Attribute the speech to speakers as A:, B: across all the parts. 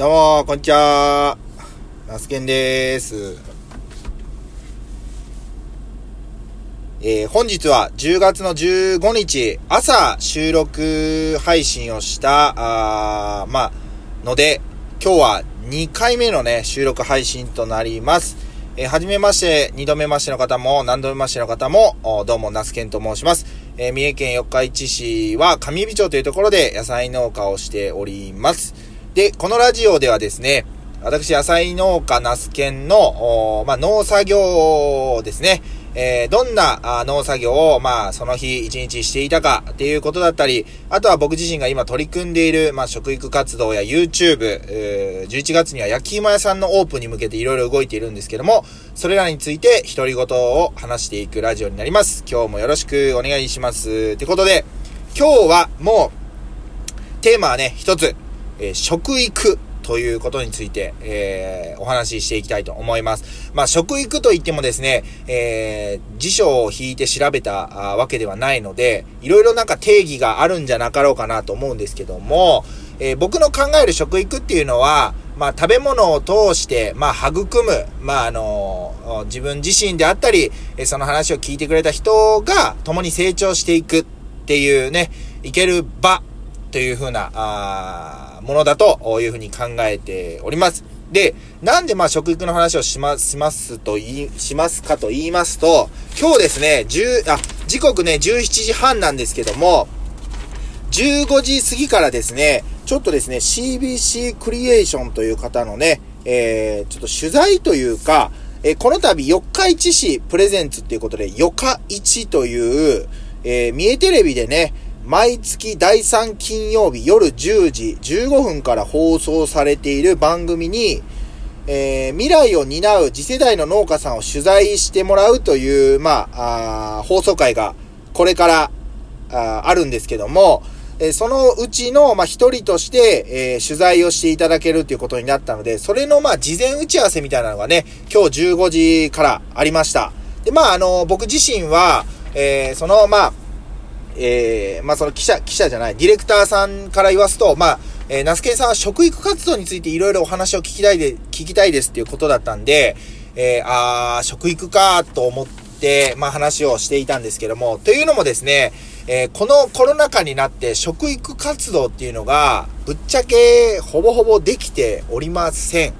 A: どうも、こんにちは。ナスケンです。えー本日は10月の15日、朝収録配信をした、あーまあ、ので、今日は2回目のね、収録配信となります。えーはじめまして、2度目ましての方も、何度目ましての方も、どうも、ナスケンと申します。えー三重県四日市市は上指町というところで野菜農家をしております。で、このラジオではですね、私、野菜農家ナスケンの、まあ、農作業ですね。えーどんな農作業を、まあ、その日一日していたかっていうことだったり、あとは僕自身が今取り組んでいる、まあ、食育活動や YouTube、11月には焼き芋屋さんのオープンに向けていろいろ動いているんですけども、それらについて独り言を話していくラジオになります。今日もよろしくお願いします。ってことで、今日はもう、テーマはね、一つ、えー食育ということについて、えーお話ししていきたいと思います。まあ、食育といってもですね、えー辞書を引いて調べたわけではないので、いろいろなんか定義があるんじゃなかろうかなと思うんですけども、えー僕の考える食育っていうのは、まあ、食べ物を通して、まあ、育む、まあ、あの自分自身であったり、えその話を聞いてくれた人が共に成長していくっていうね、いける場というふうな、あーものだというふうに考えております。で、なんでまあ食育の話をします、しますと言い、しますかと言いますと、今日ですね、10、あ、時刻ね、17時半なんですけども、15時過ぎからですね、ちょっとですね、CBC クリエーションという方のね、えー、ちょっと取材というか、えーこの度、四日市市プレゼンツっていうことで、四日市という、えー、三重テレビでね、毎月第3金曜日夜10時15分から放送されている番組に、えー未来を担う次世代の農家さんを取材してもらうという、まあ、あ放送会がこれからああるんですけども、えーそのうちの、まあ、一人として、えー取材をしていただけるということになったので、それの、まあ、事前打ち合わせみたいなのがね、今日15時からありました。で、まあ、あの、僕自身は、えーその、まあ、えーまあその記者、記者じゃない、ディレクターさんから言わすと、まあ、えー、ナスケンさんは食育活動についていろいろお話を聞きたいで、聞きたいですっていうことだったんで、えー、あ、食育かと思って、まあ話をしていたんですけども、というのもですね、えーこのコロナ禍になって食育活動っていうのが、ぶっちゃけほぼほぼできておりません。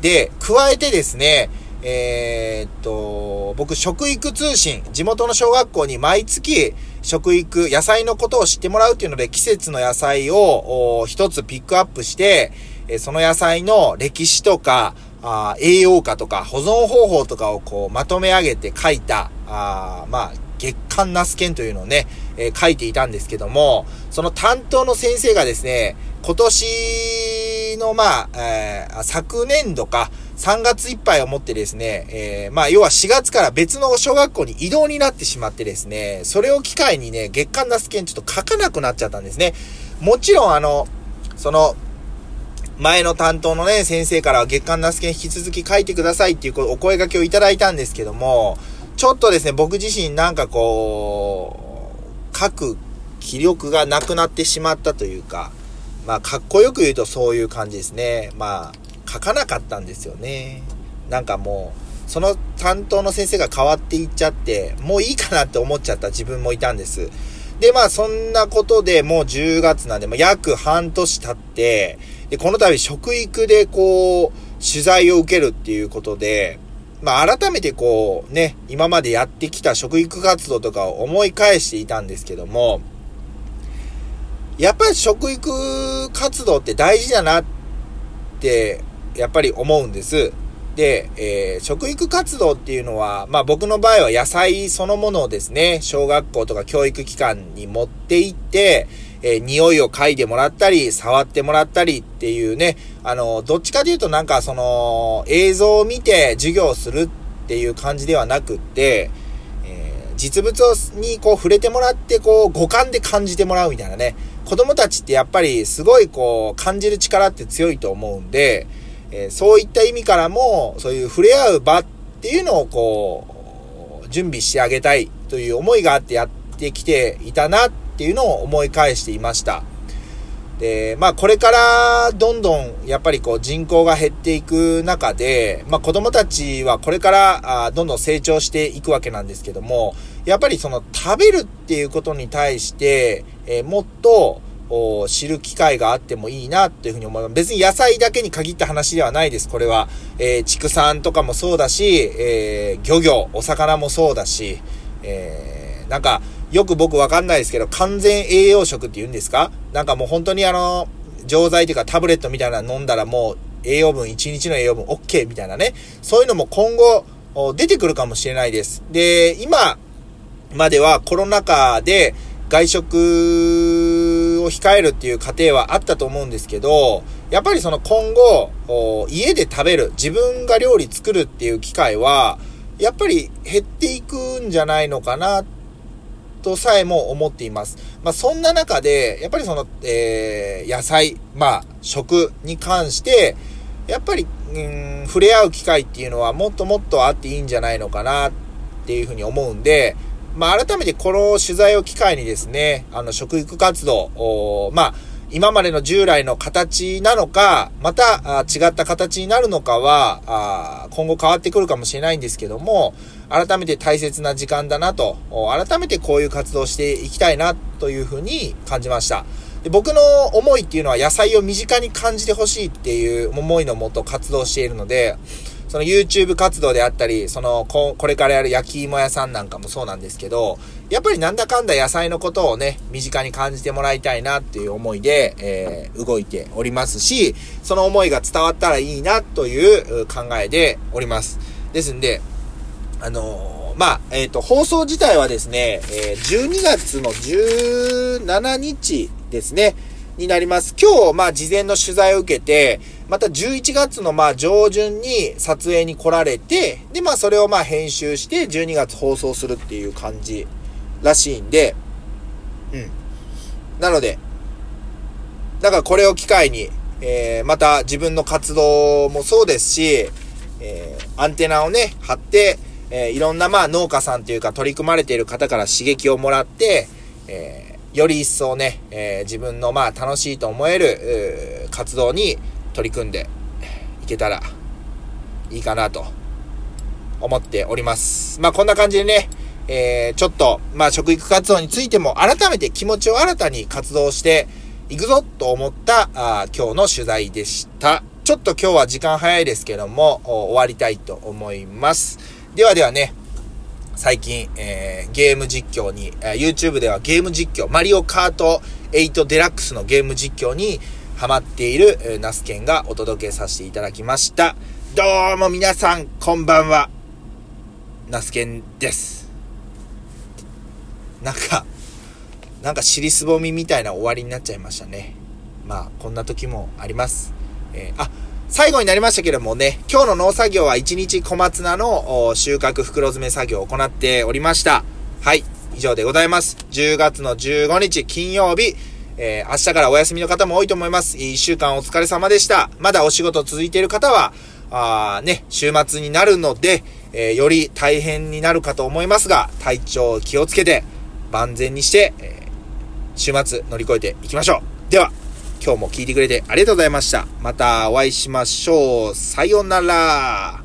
A: で、加えてですね、えーっと、僕、食育通信、地元の小学校に毎月、食育、野菜のことを知ってもらうっていうので、季節の野菜を一つピックアップして、えその野菜の歴史とか、あ栄養価とか、保存方法とかをこう、まとめ上げて書いた、あまあ、月刊ナスケンというのをね、え書いていたんですけども、その担当の先生がですね、今年の、まあ、えー昨年度か、3月いっぱいをもってですね、えーまあ、要は4月から別の小学校に移動になってしまってですね、それを機会にね、月刊ナスケンちょっと書かなくなっちゃったんですね。もちろん、あの、その、前の担当のね、先生からは月刊ナスケン引き続き書いてくださいっていうこうお声掛けをいただいたんですけども、ちょっとですね、僕自身なんかこう、書く気力がなくなってしまったというか、まあ、かっこよく言うとそういう感じですね。まあ、書かなかったんですよね。なんかもう、その担当の先生が変わっていっちゃって、もういいかなって思っちゃった自分もいたんです。で、まあ、そんなことでもう10月なんで、まあ、約半年経って、で、この度食育でこう、取材を受けるっていうことで、まあ、改めてこう、ね、今までやってきた食育活動とかを思い返していたんですけども、やっぱり食育活動って大事だなって、やっぱり思うんです。で、えー食育活動っていうのは、まあ僕の場合は野菜そのものをですね、小学校とか教育機関に持って行って、えー匂いを嗅いでもらったり、触ってもらったりっていうね、あの、どっちかというとなんかその、映像を見て授業をするっていう感じではなくって、えー実物にこう触れてもらって、こう五感で感じてもらうみたいなね。子供たちってやっぱりすごいこう感じる力って強いと思うんで、えーそういった意味からも、そういう触れ合う場っていうのをこう、準備してあげたいという思いがあってやってきていたなっていうのを思い返していました。で、まあこれからどんどんやっぱりこう人口が減っていく中で、まあ子供たちはこれからあどんどん成長していくわけなんですけども、やっぱりその食べるっていうことに対して、えー、もっと知る機会があってもいいなっていうふうに思います。別に野菜だけに限った話ではないです。これは、えー、畜産とかもそうだし、えー、漁業、お魚もそうだし、えー、なんか、よく僕わかんないですけど、完全栄養食って言うんですか？なんかもう本当にあの、錠剤というかタブレットみたいなの飲んだらもう栄養分、1日の栄養分 OK みたいなね。そういうのも今後出てくるかもしれないです。で、今まではコロナ禍で外食控えるっていう過程はあったと思うんですけど、やっぱりその今後、家で食べる、自分が料理作るっていう機会は、やっぱり減っていくんじゃないのかなとさえも思っています。まあ、そんな中で、やっぱりその、えー、野菜、まあ、食に関して、やっぱり、うん、触れ合う機会っていうのはもっともっとあっていいんじゃないのかなっていうふうに思うんで、まあ、改めてこの取材を機会にですね、あの、食育活動、まあ、今までの従来の形なのか、また違った形になるのかは、今後変わってくるかもしれないんですけども、改めて大切な時間だなと、改めてこういう活動していきたいなというふうに感じました。で僕の思いっていうのは野菜を身近に感じてほしいっていう思いのもと活動しているので、その YouTube 活動であったり、そのこ、これからやる焼き芋屋さんなんかもそうなんですけど、やっぱりなんだかんだ野菜のことをね、身近に感じてもらいたいなっていう思いで、えー、動いておりますし、その思いが伝わったらいいなという考えでおります。ですんで、あのー、まあ、えっ、ー、と、放送自体はですね、え12月の17日ですね、になります。今日、まあ、事前の取材を受けて、また11月のまあ上旬に撮影に来られて、でまあそれをまあ編集して12月放送するっていう感じらしいんで、うん。なので、だからこれを機会に、えー、また自分の活動もそうですし、えー、アンテナをね、張って、えー、いろんなまあ農家さんというか取り組まれている方から刺激をもらって、えー、より一層ね、えー、自分のまあ楽しいと思える、活動に取り組んでいけたらいいかなと思っております。まあこんな感じでね、えー、ちょっと、まあ食育活動についても改めて気持ちを新たに活動していくぞと思ったあ今日の取材でした。ちょっと今日は時間早いですけども、終わりたいと思います。ではではね、最近、えー、ゲーム実況に、えー、YouTube ではゲーム実況、マリオカート8デラックスのゲーム実況に、ハマっている、ナスケンがお届けさせていただきました。どうも皆さん、こんばんは。ナスケンです。なんか、なんか尻すぼみみたいな終わりになっちゃいましたね。まあ、こんな時もあります。えー、あ、最後になりましたけれどもね、今日の農作業は1日小松菜の収穫袋詰め作業を行っておりました。はい、以上でございます。10月の15日金曜日、えー、明日からお休みの方も多いと思います。一週間お疲れ様でした。まだお仕事続いている方は、あね、週末になるので、えー、より大変になるかと思いますが、体調気をつけて、万全にして、えー、週末乗り越えていきましょう。では、今日も聞いてくれてありがとうございました。またお会いしましょう。さようなら。